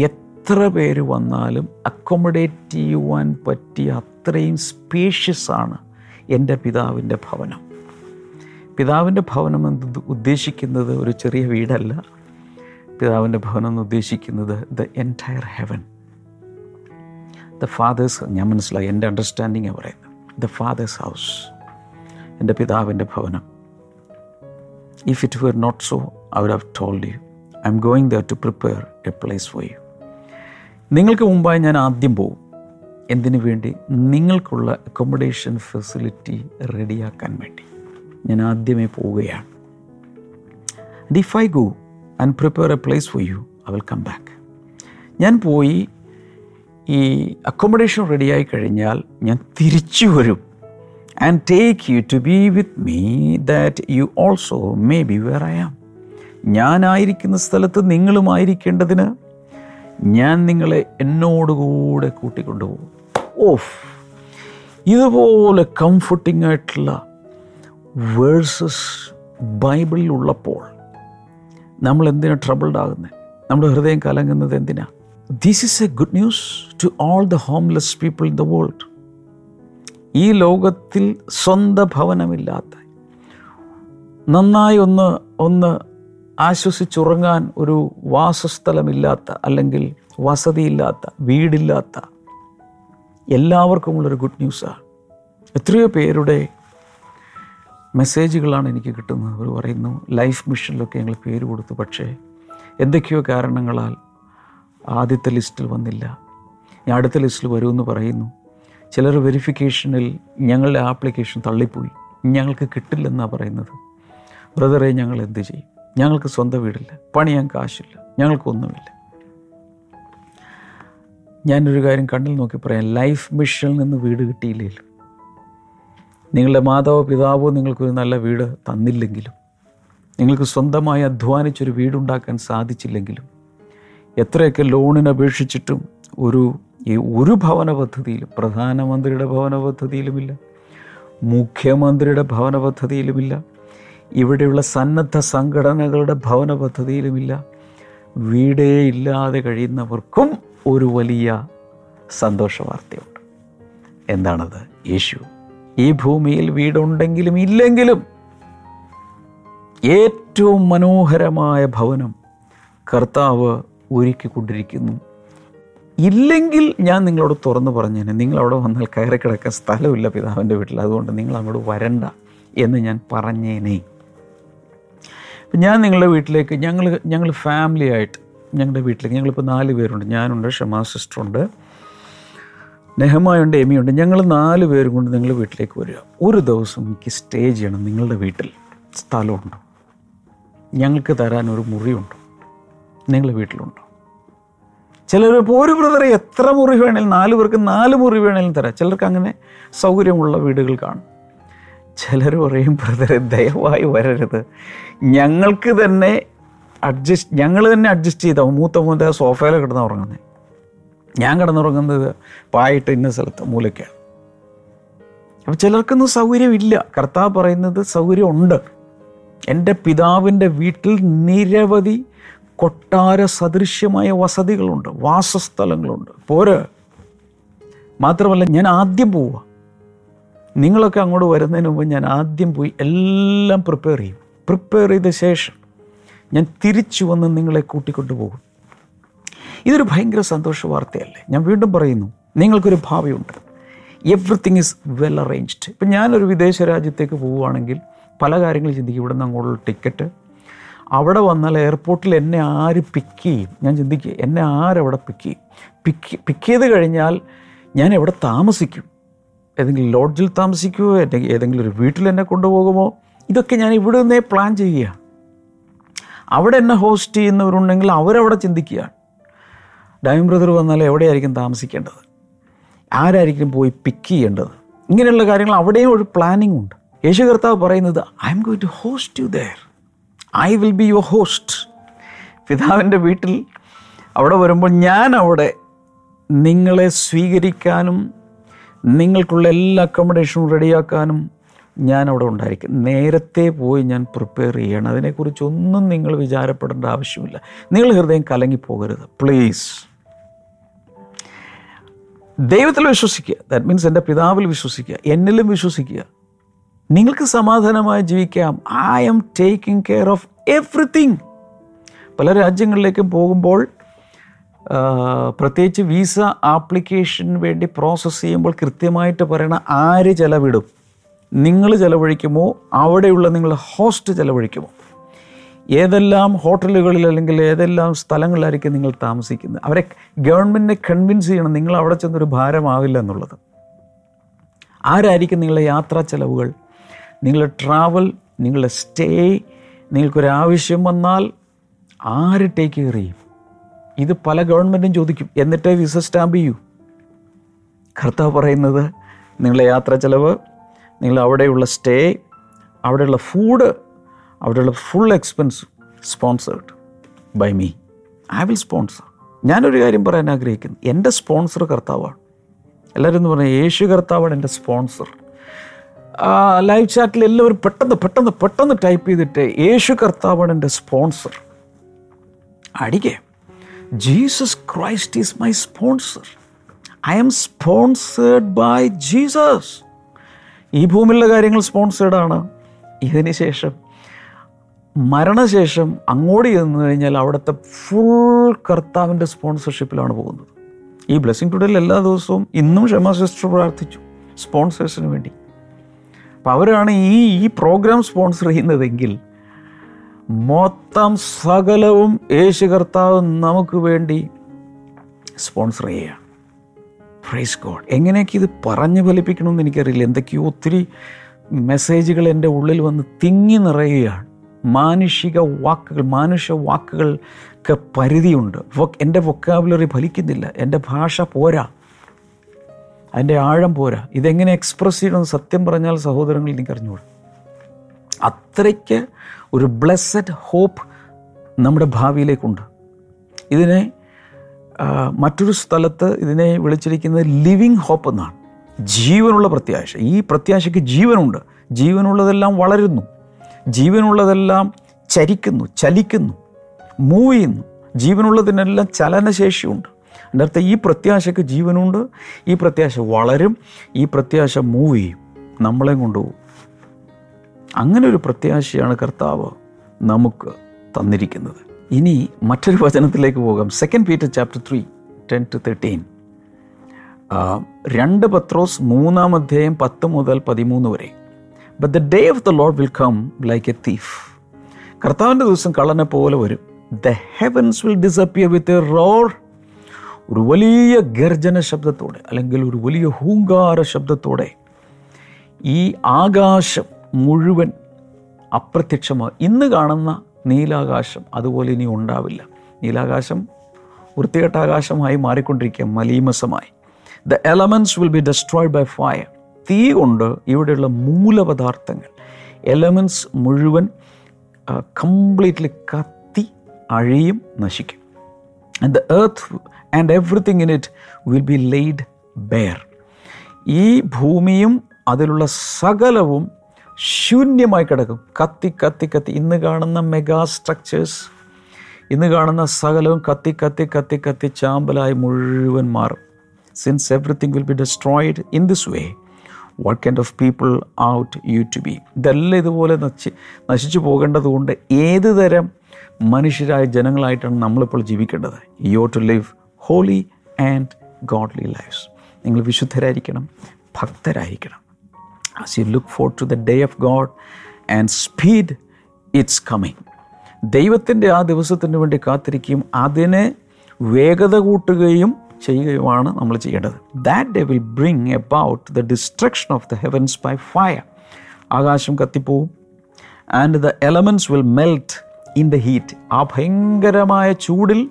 എത്ര പേര് വന്നാലും അക്കോമഡേറ്റ് ചെയ്യുവാൻ പറ്റിയ അത്രയും സ്പേഷ്യസാണ് എന്റെ പിതാവിന്റെ ഭവനം. പിതാവിന്റെ ഭവനം എന്ന് ഉദ്ദേശിക്കുന്നത് ഒരു ചെറിയ വീടല്ല. പിതാവിന്റെ ഭവനം എന്ന് ഉദ്ദേശിക്കുന്നത് the entire heaven the father's ഞാൻ മനസ്സിലായി എന്റെ അണ്ടർസ്റ്റാൻഡിങ് പറയുന്നത്. ദ ഫാദേഴ്സ് ഹൗസ് എന്റെ പിതാവിന്റെ ഭവനം. If it were not so I would have told you I am going there to prepare a place for you നിങ്ങൾക്ക് മുമ്പായി ഞാൻ ആദ്യം പോകും എന്തിനു വേണ്ടി? നിങ്ങൾക്കുള്ള അക്കോമഡേഷൻ ഫെസിലിറ്റി റെഡിയാക്കാൻ വേണ്ടി. ഞാൻ ആദ്യമേ പോവുകയാണ്. If I go and prepare a place for you I will come back ഞാൻ പോയി ഈ അക്കോമഡേഷൻ റെഡിയായി കഴിഞ്ഞാൽ ഞാൻ തിരിച്ചു വരും. And take you to be with me that you also may be where I am ഞാനായിരിക്കുന്ന സ്ഥലത്ത് നിങ്ങളുമായിരിക്കേണ്ടതിന് ഞാൻ നിങ്ങളെ എന്നോടുകൂടെ കൂട്ടിക്കൊണ്ടുപോകും. ഓഫ്. ഇതുപോലെ കംഫർട്ടിംഗ് ആയിട്ടുള്ള വേഴ്സസ് ബൈബിളിൽ ഉള്ളപ്പോൾ നമ്മൾ എന്തിനാ ട്രബിൾഡ് ആകുന്നത് നമ്മുടെ ഹൃദയം കലങ്ങുന്നത് എന്തിനാ? This is a good news to all the homeless people in the world ഈ ലോകത്തിൽ സ്വന്തം ഭവനമില്ലാത്ത നന്നായി ഒന്ന് ഒന്ന് ആശ്വസിച്ചുറങ്ങാൻ ഒരു വാസസ്ഥലമില്ലാത്ത അല്ലെങ്കിൽ വസതിയില്ലാത്ത വീടില്ലാത്ത എല്ലാവർക്കുമുള്ളൊരു ഗുഡ് ന്യൂസാണ് എത്രയോ പേരുടെ മെസ്സേജുകളാണ് എനിക്ക് കിട്ടുന്നത്. അവർ പറയുന്നു ലൈഫ് മിഷനിലൊക്കെ ഞങ്ങൾ പേര് കൊടുത്തു പക്ഷേ എന്തൊക്കെയോ കാരണങ്ങളാൽ ആദ്യത്തെ ലിസ്റ്റിൽ വന്നില്ല. ഞാൻ അടുത്ത ലിസ്റ്റിൽ വരുമെന്ന് പറയുന്നു. ചിലർ വെരിഫിക്കേഷനിൽ ഞങ്ങളുടെ ആപ്ലിക്കേഷൻ തള്ളിപ്പോയി. ഞങ്ങൾക്ക് കിട്ടില്ലെന്നാണ് പറയുന്നത്. ബ്രദറെ ഞങ്ങൾ എന്ത് ചെയ്യും? ഞങ്ങൾക്ക് സ്വന്തം വീടില്ല. പണിയാൻ കാശില്ല. ഞങ്ങൾക്കൊന്നുമില്ല ഞാനൊരു കാര്യം കണ്ണിൽ നോക്കി പറയാം. ലൈഫ് മിഷനിൽ നിന്ന് വീട് കിട്ടിയില്ലെങ്കിലും നിങ്ങളുടെ മാതാവോ പിതാവോ നിങ്ങൾക്കൊരു നല്ല വീട് തന്നില്ലെങ്കിലും നിങ്ങൾക്ക് സ്വന്തമായി അധ്വാനിച്ചൊരു വീടുണ്ടാക്കാൻ സാധിച്ചില്ലെങ്കിലും എത്രയൊക്കെ ലോണിന് അപേക്ഷിച്ചിട്ടും ഒരു ഈ ഒരു ഭവന പദ്ധതിയിലും പ്രധാനമന്ത്രിയുടെ ഭവന പദ്ധതിയിലുമില്ല മുഖ്യമന്ത്രിയുടെ ഭവന പദ്ധതിയിലുമില്ല ഇവിടെയുള്ള സന്നദ്ധ സംഘടനകളുടെ ഭവന പദ്ധതിയിലുമില്ല. വീടേ ഇല്ലാതെ കഴിയുന്നവർക്കും ഒരു വലിയ സന്തോഷ വാർത്തയുണ്ട് എന്താണത്? യേശു ഈ ഭൂമിയിൽ വീടുണ്ടെങ്കിലും ഇല്ലെങ്കിലും ഏറ്റവും മനോഹരമായ ഭവനം കർത്താവ് ഒരുക്കിക്കൊണ്ടിരിക്കുന്നു ഇല്ലെങ്കിൽ ഞാൻ നിങ്ങളോട് തുറന്നു പറഞ്ഞേനെ. നിങ്ങൾ അവിടെ വന്നാൽ കയറി കിടക്കാൻ സ്ഥലമില്ല പിതാവിന്റെ വീട്ടിൽ. അതുകൊണ്ട് നിങ്ങൾ അങ്ങോട്ട് വരണ്ട എന്ന് ഞാൻ പറഞ്ഞേനെ. ഞാൻ നിങ്ങളുടെ വീട്ടിലേക്ക് ഞങ്ങൾ ഞങ്ങൾ ഫാമിലി ആയിട്ട് ഞങ്ങളുടെ വീട്ടിലേക്ക് ഞങ്ങളിപ്പോൾ നാല് പേരുണ്ട്. ഞാനുണ്ട് ഷമാ സിസ്റ്ററുണ്ട് നെഹമായുണ്ട് എമിയുണ്ട്. ഞങ്ങൾ നാല് പേരും കൊണ്ട് നിങ്ങളുടെ വീട്ടിലേക്ക് വരിക. ഒരു ദിവസം എനിക്ക് സ്റ്റേ ചെയ്യണം. നിങ്ങളുടെ വീട്ടിൽ സ്ഥലമുണ്ടോ. ഞങ്ങൾക്ക് തരാൻ ഒരു മുറിയുണ്ടോ. നിങ്ങളുടെ വീട്ടിലുണ്ടോ. ചിലർ ഇപ്പോൾ ഒരു ബ്രദറെ എത്ര മുറി വേണേലും നാല് പേർക്ക് നാല് മുറി വേണേലും തരാം. ചിലർക്ക് അങ്ങനെ സൗകര്യമുള്ള വീടുകൾ കാണും. ചിലർ പറയും ബ്രദറെ ദയവായി വരരുത്. ഞങ്ങൾക്ക് തന്നെ അഡ്ജസ്റ്റ് ഞങ്ങൾ തന്നെ അഡ്ജസ്റ്റ് ചെയ്താവും മൂത്ത മൂത്ത സോഫയിൽ കിടന്ന് ഉറങ്ങുന്നത് ഞാൻ കിടന്നുറങ്ങുന്നത് പായിട്ട് ഇന്ന സ്ഥലത്ത് മൂലയ്ക്കാണ്. അപ്പം ചിലർക്കൊന്നും സൗകര്യമില്ല. കർത്താവ് പറയുന്നത് സൗകര്യമുണ്ട്. എന്റെ പിതാവിന്റെ വീട്ടിൽ നിരവധി കൊട്ടാര സദൃശ്യമായ വസതികളുണ്ട് വാസസ്ഥലങ്ങളുണ്ട്. പോര്. മാത്രമല്ല ഞാൻ ആദ്യം പോവുക. നിങ്ങളൊക്കെ അങ്ങോട്ട് വരുന്നതിന് മുമ്പ് ഞാൻ ആദ്യം പോയി എല്ലാം പ്രിപ്പയർ ചെയ്യും. പ്രിപ്പയർ ചെയ്ത ശേഷം ഞാൻ തിരിച്ചു വന്ന് നിങ്ങളെ കൂട്ടിക്കൊണ്ടു പോകും. ഇതൊരു ഭയങ്കര സന്തോഷ വാർത്തയല്ലേ? ഞാൻ വീണ്ടും പറയുന്നു നിങ്ങൾക്കൊരു ഭാവിയുണ്ട്. എവ്രിത്തിങ് ഈസ് വെൽ അറേഞ്ച്ഡ് ഇപ്പം ഞാനൊരു വിദേശ രാജ്യത്തേക്ക് പോവുകയാണെങ്കിൽ പല കാര്യങ്ങൾ ചിന്തിക്കും. ഇവിടെ നിന്ന് അങ്ങോട്ടുള്ള ടിക്കറ്റ് അവിടെ വന്നാൽ എയർപോർട്ടിൽ എന്നെ ആര് പിക്ക് ചെയ്യും? ഞാൻ ചിന്തിക്കുക എന്നെ ആരവിടെ പിക്ക് ചെയ്യും? പിക്ക് പിക്ക് ചെയ്ത് കഴിഞ്ഞാൽ ഞാൻ എവിടെ താമസിക്കും? ഏതെങ്കിലും ലോഡ്ജിൽ താമസിക്കുമോ അല്ലെങ്കിൽ ഏതെങ്കിലും ഒരു വീട്ടിൽ എന്നെ കൊണ്ടുപോകുമോ? ഇതൊക്കെ ഞാൻ ഇവിടെ നിന്നേ പ്ലാൻ ചെയ്യുക. അവിടെ എന്നെ ഹോസ്റ്റ് ചെയ്യുന്നവരുണ്ടെങ്കിൽ അവരവിടെ ചിന്തിക്കുക. ഡൈം ബ്രദർ വന്നാൽ എവിടെയായിരിക്കും താമസിക്കേണ്ടത്? ആരായിരിക്കും പോയി പിക്ക് ചെയ്യേണ്ടത്? ഇങ്ങനെയുള്ള കാര്യങ്ങൾ അവിടെയും ഒരു പ്ലാനിങ് ഉണ്ട്. യേശു കർത്താവ് പറയുന്നത് I am going to host you there I will be your host പിതാവിന്റെ വീട്ടിൽ അവിടെ വരുമ്പോൾ ഞാൻ അവിടെ നിങ്ങളെ സ്വീകരിക്കാനും നിങ്ങൾക്കുള്ള എല്ലാ അക്കോമഡേഷനും റെഡിയാക്കാനും ഞാൻ അവിടെ ഉണ്ടായിരിക്കും. നേരത്തെ പോയി ഞാൻ പ്രിപ്പയർ ചെയ്യണം. അതിനെക്കുറിച്ചൊന്നും നിങ്ങൾ വിചാരപ്പെടേണ്ട ആവശ്യമില്ല. നിങ്ങൾ ഹൃദയം കലങ്ങിപ്പോകരുത് പ്ലീസ് ദൈവത്തിൽ വിശ്വസിക്കുക. ദാറ്റ് മീൻസ് എന്റെ പിതാവിൽ വിശ്വസിക്കുക. എന്നിലും വിശ്വസിക്കുക. നിങ്ങൾക്ക് സമാധാനമായി ജീവിക്കാം. I am taking care of everything പല രാജ്യങ്ങളിലേക്കും പോകുമ്പോൾ പ്രത്യേകിച്ച് വീസ ആപ്ലിക്കേഷന് വേണ്ടി പ്രോസസ്സ് ചെയ്യുമ്പോൾ കൃത്യമായിട്ട് പറയണ ആര് ചെലവിടും? നിങ്ങൾ ചെലവഴിക്കുമോ? അവിടെയുള്ള നിങ്ങളുടെ ഹോസ്റ്റ് ചെലവഴിക്കുമോ? ഏതെല്ലാം ഹോട്ടലുകളിൽ അല്ലെങ്കിൽ ഏതെല്ലാം സ്ഥലങ്ങളിലായിരിക്കും നിങ്ങൾ താമസിക്കുന്നത്? അവരെ ഗവൺമെന്റിനെ കൺവിൻസ് ചെയ്യണം നിങ്ങൾ അവിടെ ചെന്നൊരു ഭാരമാവില്ല എന്നുള്ളത്. ആരായിരിക്കും നിങ്ങളുടെ യാത്രാ ചെലവുകൾ? നിങ്ങളുടെ ട്രാവൽ നിങ്ങളുടെ സ്റ്റേ നിങ്ങൾക്കൊരാവശ്യം വന്നാൽ ആര് ടേക്ക് കെയർ ചെയ്യും? ഇത് പല ഗവൺമെന്റും ചോദിക്കും. എന്നിട്ടേ വിസ സ്റ്റാമ്പ് ചെയ്യൂ. കർത്താവ് പറയുന്നത് നിങ്ങളെ യാത്ര ചിലവ് നിങ്ങൾ അവിടെയുള്ള സ്റ്റേ അവിടെയുള്ള ഫുഡ് അവിടെയുള്ള full expense sponsored by me I will sponsor ഞാനൊരു കാര്യം പറയാൻ ആഗ്രഹിക്കുന്നു. എന്റെ സ്പോൺസർ കർത്താവാണ്. എല്ലാവരും എന്ന് പറഞ്ഞാൽ യേശു കർത്താവാണ് എന്റെ സ്പോൺസർ ലൈവ് ചാറ്റിൽ എല്ലാവരും പെട്ടെന്ന് പെട്ടെന്ന് പെട്ടെന്ന് ടൈപ്പ് ചെയ്തിട്ട് യേശു കർത്താവാണ് എന്റെ sponsor അടിക്കേ. Jesus Christ is my sponsor I am sponsored by Jesus ഈ ഭൂമിയിലുള്ള കാര്യങ്ങൾ സ്പോൺസേഡ് ആണ്. ഇതിന് ശേഷം മരണശേഷം അങ്ങോട്ട് ചെന്ന് കഴിഞ്ഞാൽ അവിടുത്തെ ഫുൾ കർത്താവിന്റെ സ്പോൺസർഷിപ്പിലാണ് പോകുന്നത്. ഈ ബ്ലെസ്സിങ് ടുഡേയിൽ എല്ലാ ദിവസവും ഇന്നും ക്ഷമ സിസ്റ്റർ പ്രാർത്ഥിച്ചു. സ്പോൺസേഴ്സിന് വേണ്ടി. അപ്പോൾ അവരാണ് ഈ ഈ പ്രോഗ്രാം സ്പോൺസർ ചെയ്യുന്നതെങ്കിൽ മൊത്തം സകലവും യേശു കർത്താവ് നമുക്ക് വേണ്ടി സ്പോൺസർ ചെയ്യുക. പ്രൈസ് ഗോഡ് എങ്ങനെയൊക്കെ ഇത് പറഞ്ഞു ഫലിപ്പിക്കണമെന്ന് എനിക്കറിയില്ല. എന്തൊക്കെയോ ഒത്തിരി മെസ്സേജുകൾ എന്റെ ഉള്ളിൽ വന്ന് തിങ്ങി നിറയുകയാണ്. മാനുഷിക വാക്കുകൾ മാനുഷ്യ വാക്കുകൾക്ക് പരിധിയുണ്ട്. എന്റെ വൊക്കാബുലറി ഫലിക്കുന്നില്ല. എന്റെ ഭാഷ പോരാ. അതിന്റെ ആഴം പോരാ. ഇതെങ്ങനെ എക്സ്പ്രസ് ചെയ്യണമെന്ന് സത്യം പറഞ്ഞാൽ സഹോദരങ്ങൾ എനിക്ക് അറിഞ്ഞുകൂടാ അത്രയ്ക്ക് ഒരു ബ്ലെസ്സഡ് ഹോപ്പ് നമ്മുടെ ഭാവിയിലേക്കുണ്ട്. ഇതിനെ മറ്റൊരു സ്ഥലത്ത് ഇതിനെ വിളിച്ചിരിക്കുന്നത് ലിവിങ് ഹോപ്പ് എന്നാണ്. ജീവനുള്ള പ്രത്യാശ. ഈ പ്രത്യാശയ്ക്ക് ജീവനുണ്ട്. ജീവനുള്ളതെല്ലാം വളരുന്നു. ജീവനുള്ളതെല്ലാം ചരിക്കുന്നു ചലിക്കുന്നു മൂവ് ചെയ്യുന്നു. ജീവനുള്ളതിനെല്ലാം ചലനശേഷിയുണ്ട്. എന്റെ അർത്ഥം ഈ പ്രത്യാശയ്ക്ക് ജീവനുണ്ട്. ഈ പ്രത്യാശ വളരും. ഈ പ്രത്യാശ മൂവ് ചെയ്യും. നമ്മളെയും കൊണ്ടുപോകും അങ്ങനെ ഒരു പ്രത്യാശയാണ് കർത്താവ് നമുക്ക് തന്നിരിക്കുന്നത്. ഇനി മറ്റൊരു വചനത്തിലേക്ക് പോകാം. Second Peter chapter three ten to thirteen രണ്ട് പത്രോസ് മൂന്നാം അധ്യായം പത്ത് മുതൽ പതിമൂന്ന് വരെ. But the day of the Lord will come like a thief കർത്താവിന്റെ ദിവസം കള്ളനെ പോലെ വരും. The heavens will disappear with a roar ഒരു വലിയ ഗർജന ശബ്ദത്തോടെ അല്ലെങ്കിൽ ഒരു വലിയ ഹൂങ്കാര ശബ്ദത്തോടെ ഈ ആകാശം മുഴുവൻ അപ്രത്യക്ഷമാകും ഇന്ന് കാണുന്ന നീലാകാശം അതുപോലെ ഇനി ഉണ്ടാവില്ല. നീലാകാശം വൃത്തികെട്ട ആകാശമായി മാറിക്കൊണ്ടിരിക്കുക മലീമസമായി. The elements will be destroyed by fire തീ കൊണ്ട് ഇവിടെയുള്ള മൂലപദാർത്ഥങ്ങൾ എലമെന്റ്സ് മുഴുവൻ കംപ്ലീറ്റ്ലി കത്തി അഴിയും നശിക്കും. And the earth and everything in it will be laid bare ഈ ഭൂമിയും അതിലുള്ള സകലവും ശൂന്യമായി കിടക്കും. കത്തി കത്തി കത്തി. ഇന്ന് കാണുന്ന മെഗാ സ്ട്രക്ചേഴ്സ് ഇന്ന് കാണുന്ന സകലവും കത്തി കത്തി കത്തി കത്തി ചാമ്പലായി മുഴുവൻ മാറും. Since everything will be destroyed in this way what kind of people ought you to be ഇതെല്ലാം ഇതുപോലെ നശി നശിച്ചു പോകേണ്ടതുകൊണ്ട് ഏത് തരം മനുഷ്യരായ ജനങ്ങളായിട്ടാണ് നമ്മളിപ്പോൾ ജീവിക്കേണ്ടത്? You to live holy and godly lives നിങ്ങൾ വിശുദ്ധരായിരിക്കണം ഭക്തരായിരിക്കണം. As you look forward to the day of God and speed its coming. ദൈവത്തിന്റെ ആ ദിവസത്തിന് വേണ്ടി കാത്തിരിക്കുകയും അതിനെ വേഗത കൂട്ടുകയും ചെയ്യുകയുമാണ് നമ്മൾ ചെയ്യേണ്ടത്. That day will bring about the destruction of the heavens by fire ആകാശം കത്തിപ്പോവും. And the elements will melt in the heat ആ ഭയങ്കരമായ ചൂടിൽ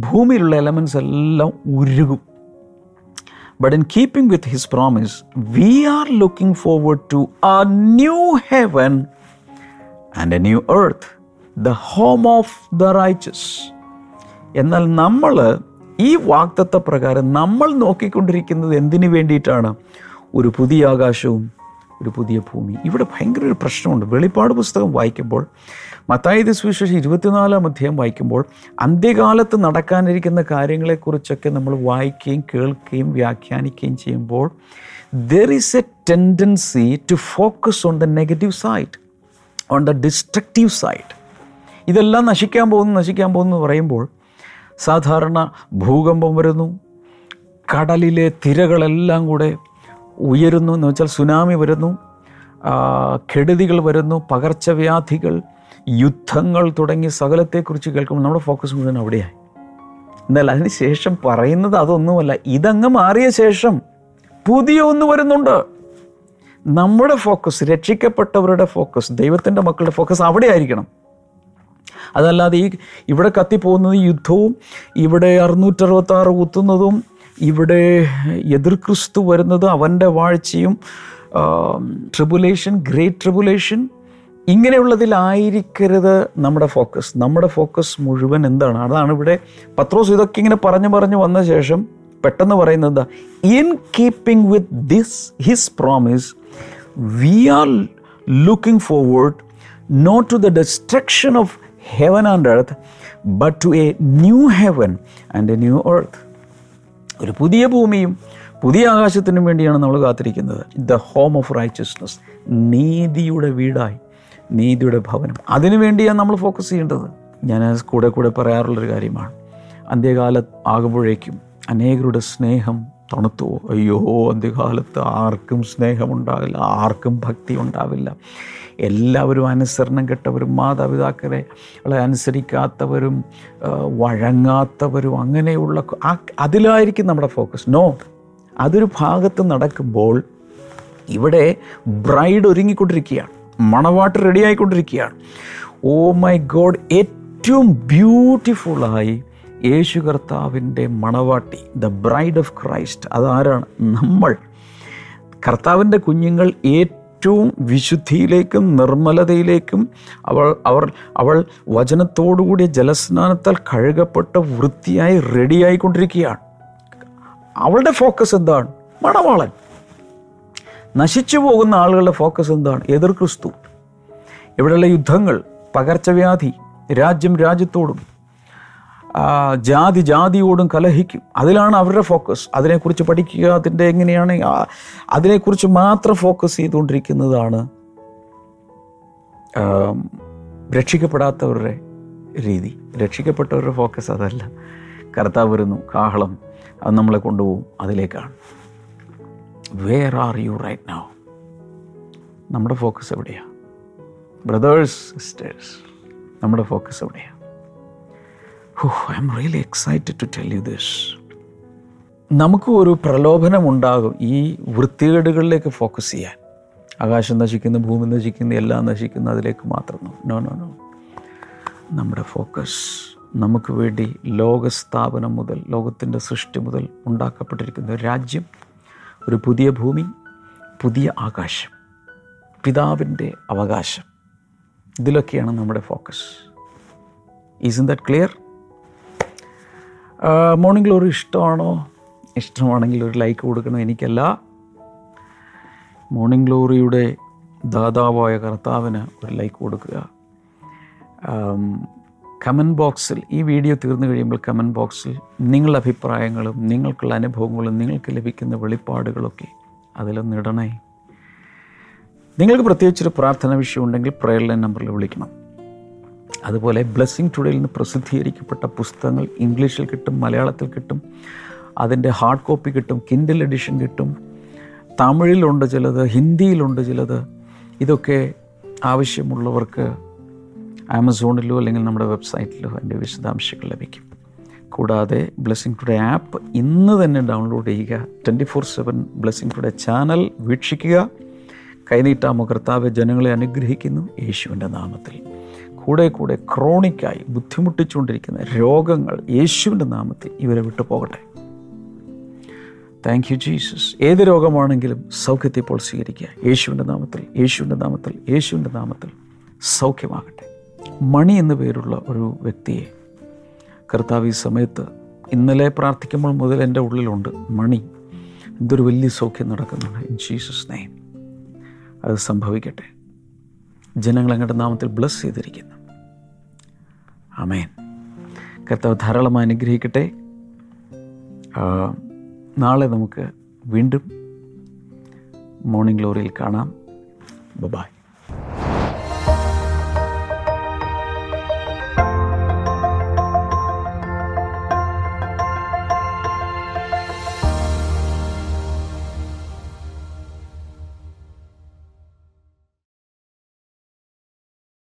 ഭൂമിയിലുള്ള എലമെൻസ് എല്ലാം ഉരുകും. But in keeping with his promise, we are looking forward to a new heaven and a new earth, the home of the righteous. എന്നാൽ നമ്മൾ ഈ വാക്തത്വ പ്രകാരം നമ്മൾ നോക്കിക്കൊണ്ടിരിക്കുന്നത് എന്തിനു വേണ്ടിയിട്ടാണ്? ഒരു പുതിയ ആകാശവും ഒരു പുതിയ ഭൂമി. ഇവിടെ ഭയങ്കര ഒരു പ്രശ്നമുണ്ട്. വെളിപ്പാട് പുസ്തകം വായിക്കുമ്പോൾ മത്തായത് സുവിശേഷം ഇരുപത്തിനാലാം അധ്യായം വായിക്കുമ്പോൾ അന്ത്യകാലത്ത് നടക്കാനിരിക്കുന്ന കാര്യങ്ങളെക്കുറിച്ചൊക്കെ നമ്മൾ വായിക്കുകയും കേൾക്കുകയും വ്യാഖ്യാനിക്കുകയും ചെയ്യുമ്പോൾ there is a tendency to focus on the negative side on the destructive side ഇതെല്ലാം നശിക്കാൻ പോകുന്നു നശിക്കാൻ പോകുന്നു പറയുമ്പോൾ സാധാരണ ഭൂകമ്പം വരുന്നു കടലിലെ തിരകളെല്ലാം കൂടെ ഉയരുന്നു എന്ന് വെച്ചാൽ സുനാമി വരുന്നു കെടുതികൾ വരുന്നു പകർച്ചവ്യാധികൾ യുദ്ധങ്ങൾ തുടങ്ങി സകലത്തെക്കുറിച്ച് കേൾക്കുമ്പോൾ നമ്മുടെ ഫോക്കസ് മുഴുവൻ അവിടെയായി. എന്നാൽ അതിന് ശേഷം പറയുന്നത് അതൊന്നുമല്ല. ഇതങ്ങ് മാറിയ ശേഷം പുതിയ ഒന്ന് വരുന്നുണ്ട്. നമ്മുടെ ഫോക്കസ് രക്ഷിക്കപ്പെട്ടവരുടെ ഫോക്കസ് ദൈവത്തിന്റെ മക്കളുടെ ഫോക്കസ് അവിടെ ആയിരിക്കണം. അതല്ലാതെ ഈ ഇവിടെ കത്തിപ്പോകുന്നത് യുദ്ധവും ഇവിടെ അറുന്നൂറ്ററുപത്താറ് കുത്തുന്നതും ഇവിടെ എതിർ ക്രിസ്തു വരുന്നത് അവന്റെ വാഴ്ചയും ട്രിബുലേഷൻ ഗ്രേറ്റ് ട്രിബുലേഷൻ ഇങ്ങനെയുള്ളതിലായിരിക്കരുത് നമ്മുടെ ഫോക്കസ്. നമ്മുടെ ഫോക്കസ് മുഴുവൻ എന്താണ്? അതാണ് ഇവിടെ പത്രോസ് ഇതൊക്കെ ഇങ്ങനെ പറഞ്ഞു പറഞ്ഞു വന്ന ശേഷം പെട്ടെന്ന് പറയുന്നത് എന്താ? In keeping with this his promise we are looking forward not to the destruction of heaven and earth but to a new heaven and a new earth ഒരു പുതിയ ഭൂമിയും പുതിയ ആകാശത്തിനും വേണ്ടിയാണ് നമ്മൾ കാത്തിരിക്കുന്നത്. ദ ഹോം ഓഫ് റൈച്ചസ്നസ് നീതിയുടെ വീടായി. നീതിയുടെ ഭവനം. അതിനുവേണ്ടിയാണ് നമ്മൾ ഫോക്കസ് ചെയ്യേണ്ടത്. ഞാൻ കൂടെ കൂടെ പറയാറുള്ളൊരു കാര്യമാണ്. അന്ത്യകാല ആകുമ്പോഴേക്കും അനേകരുടെ സ്നേഹം തണുത്തു. അയ്യോ അന്ത്യകാലത്ത് ആർക്കും സ്നേഹമുണ്ടാവില്ല ആർക്കും ഭക്തി ഉണ്ടാവില്ല. എല്ലാവരും അനുസരണം കെട്ടവരും മാതാപിതാക്കളെ അനുസരിക്കാത്തവരും വഴങ്ങാത്തവരും അങ്ങനെയുള്ള അതിലായിരിക്കും നമ്മുടെ ഫോക്കസ് നോ അതൊരു ഭാഗത്ത് നടക്കുമ്പോൾ ഇവിടെ ബ്രൈഡ് ഒരുങ്ങിക്കൊണ്ടിരിക്കുകയാണ്. മണവാട്ട് റെഡി ആയിക്കൊണ്ടിരിക്കുകയാണ് ഓ മൈ ഗോഡ് ഏറ്റവും ബ്യൂട്ടിഫുള്ളായി യേശു കർത്താവിന്റെ മണവാട്ടി ദ ബ്രൈഡ് ഓഫ് ക്രൈസ്റ്റ് അതാരാണ്? നമ്മൾ. കർത്താവിന്റെ കുഞ്ഞുങ്ങൾ ഏറ്റവും വിശുദ്ധിയിലേക്കും നിർമ്മലതയിലേക്കും അവൾ അവർ അവൾ വചനത്തോടുകൂടിയ ജലസ്നാനത്താൽ കഴുകപ്പെട്ട് വൃത്തിയായി റെഡിയായിക്കൊണ്ടിരിക്കുകയാണ് അവളുടെ ഫോക്കസ് എന്താണ്? മണവാളൻ. നശിച്ചു പോകുന്ന ആളുകളുടെ ഫോക്കസ് എന്താണ്? എതിർ ക്രിസ്തു. ഇവിടെയുള്ള യുദ്ധങ്ങൾ പകർച്ചവ്യാധി രാജ്യം രാജ്യത്തോടും ജാതി ജാതിയോടും കലഹിക്കും. അതിലാണ് അവരുടെ ഫോക്കസ് അതിനെക്കുറിച്ച് പഠിക്കുക അതിന്റെ എങ്ങനെയാണ് അതിനെക്കുറിച്ച് മാത്രം ഫോക്കസ് ചെയ്തുകൊണ്ടിരിക്കുന്നതാണ് രക്ഷിക്കപ്പെടാത്തവരുടെ രീതി. രക്ഷിക്കപ്പെട്ടവരുടെ ഫോക്കസ് അതല്ല. കർത്താവ് വരുന്നു കാഹളം അത് നമ്മളെ കൊണ്ടുപോകും അതിലേക്കാണ്. Where are you right now നമ്മുടെ ഫോക്കസ് എവിടെയാണ് ബ്രദേഴ്സ് സിസ്റ്റേഴ്സ് നമ്മുടെ ഫോക്കസ് എവിടെയാണ് I'm really excited to tell you this നമുക്ക് ഒരു പ്രലോഭനം ഉണ്ടാകും ഈ വൃത്തികേടുകളിലേക്ക് ഫോക്കസ് ചെയ്യാൻ. ആകാശം നശിക്കുന്നു ഭൂമി നശിക്കുന്നു എല്ലാം നശിക്കുന്നു അതിലേക്ക് മാത്രം. നോ നോ നോ നമ്മുടെ ഫോക്കസ് നമുക്ക് വേണ്ടി ലോകസ്ഥാപനം മുതൽ ലോകത്തിന്റെ സൃഷ്ടി മുതൽ ഉണ്ടാക്കപ്പെട്ടിരിക്കുന്ന ഒരു രാജ്യം ഒരു പുതിയ ഭൂമി പുതിയ ആകാശം പിതാവിന്റെ അവകാശം. ഇതിലൊക്കെയാണ് നമ്മുടെ focus. Is in that clear morning glory ഇഷ്ടമാണോ? ഇഷ്ടമാണെങ്കിൽ ഒരു ലൈക്ക് കൊടുക്കണം. എനിക്കല്ല. മോർണിംഗ് ഗ്ലോറിയുടെ ദാതാവായ കർത്താവിന് ഒരു ലൈക്ക് കൊടുക്കുക. കമന്റ് ബോക്സിൽ ഈ വീഡിയോ തീർന്നു കഴിയുമ്പോൾ കമന്റ് ബോക്സിൽ നിങ്ങളുടെ അഭിപ്രായങ്ങളും നിങ്ങൾക്കുള്ള അനുഭവങ്ങളും നിങ്ങൾക്ക് ലഭിക്കുന്ന വെളിപ്പാടുകളൊക്കെ അതിലൊന്ന് ഇടണേ. നിങ്ങൾക്ക് പ്രത്യേകിച്ചൊരു പ്രാർത്ഥന വിഷയം ഉണ്ടെങ്കിൽ പ്രയർ ലൈൻ നമ്പറിൽ വിളിക്കണം. അതുപോലെ ബ്ലെസ്സിങ് ടുഡേയിൽ നിന്ന് പ്രസിദ്ധീകരിക്കപ്പെട്ട പുസ്തകങ്ങൾ ഇംഗ്ലീഷിൽ കിട്ടും മലയാളത്തിൽ കിട്ടും അതിന്റെ ഹാർഡ് കോപ്പി കിട്ടും കിൻഡിൽ എഡിഷൻ കിട്ടും തമിഴിലുണ്ട് ചിലത് ഹിന്ദിയിലുണ്ട് ചിലത്. ഇതൊക്കെ ആവശ്യമുള്ളവർക്ക് ആമസോണിലോ അല്ലെങ്കിൽ നമ്മുടെ വെബ്സൈറ്റിലോ അതിന്റെ വിശദാംശങ്ങൾ ലഭിക്കും. കൂടാതെ ബ്ലെസ്സിങ് ടുഡേ ആപ്പ് ഇന്ന് തന്നെ ഡൗൺലോഡ് ചെയ്യുക. Twenty four seven blessing today channel വീക്ഷിക്കുക. കൈനീട്ടാമോ കർത്താവ് ജനങ്ങളെ അനുഗ്രഹിക്കുന്നു യേശുവിന്റെ നാമത്തിൽ. കൂടെ കൂടെ ക്രോണിക്കായി ബുദ്ധിമുട്ടിച്ചുകൊണ്ടിരിക്കുന്ന രോഗങ്ങൾ യേശുവിന്റെ നാമത്തിൽ ഇവരെ വിട്ടു പോകട്ടെ. Thank you Jesus. ഏത് രോഗമാണെങ്കിലും സൗഖ്യത്തെ ഇപ്പോൾ സ്വീകരിക്കുക. യേശുവിന്റെ നാമത്തിൽ യേശുവിന്റെ നാമത്തിൽ യേശുവിന്റെ നാമത്തിൽ സൗഖ്യമാകട്ടെ. മണി എന്ന പേരുള്ള ഒരു വ്യക്തിയെ കർത്താവ് ഈ സമയത്ത് ഇന്നലെ പ്രാർത്ഥിക്കുമ്പോൾ മുതൽ എന്റെ ഉള്ളിലുണ്ട്. മണി. എന്തൊരു വലിയ സൗഖ്യം നടക്കുന്നുണ്ട്. ഇൻ ജീസസ് നെയ്മ് അത് സംഭവിക്കട്ടെ. ജനങ്ങൾ അങ്ങയുടെ നാമത്തിൽ ബ്ലസ് ചെയ്തിരിക്കുന്നു. അമേൻ കർത്താവ് ധാരാളമായി അനുഗ്രഹിക്കട്ടെ. നാളെ നമുക്ക് വീണ്ടും മോർണിംഗ് ഗ്ലോറിയിൽ കാണാം. ബൈ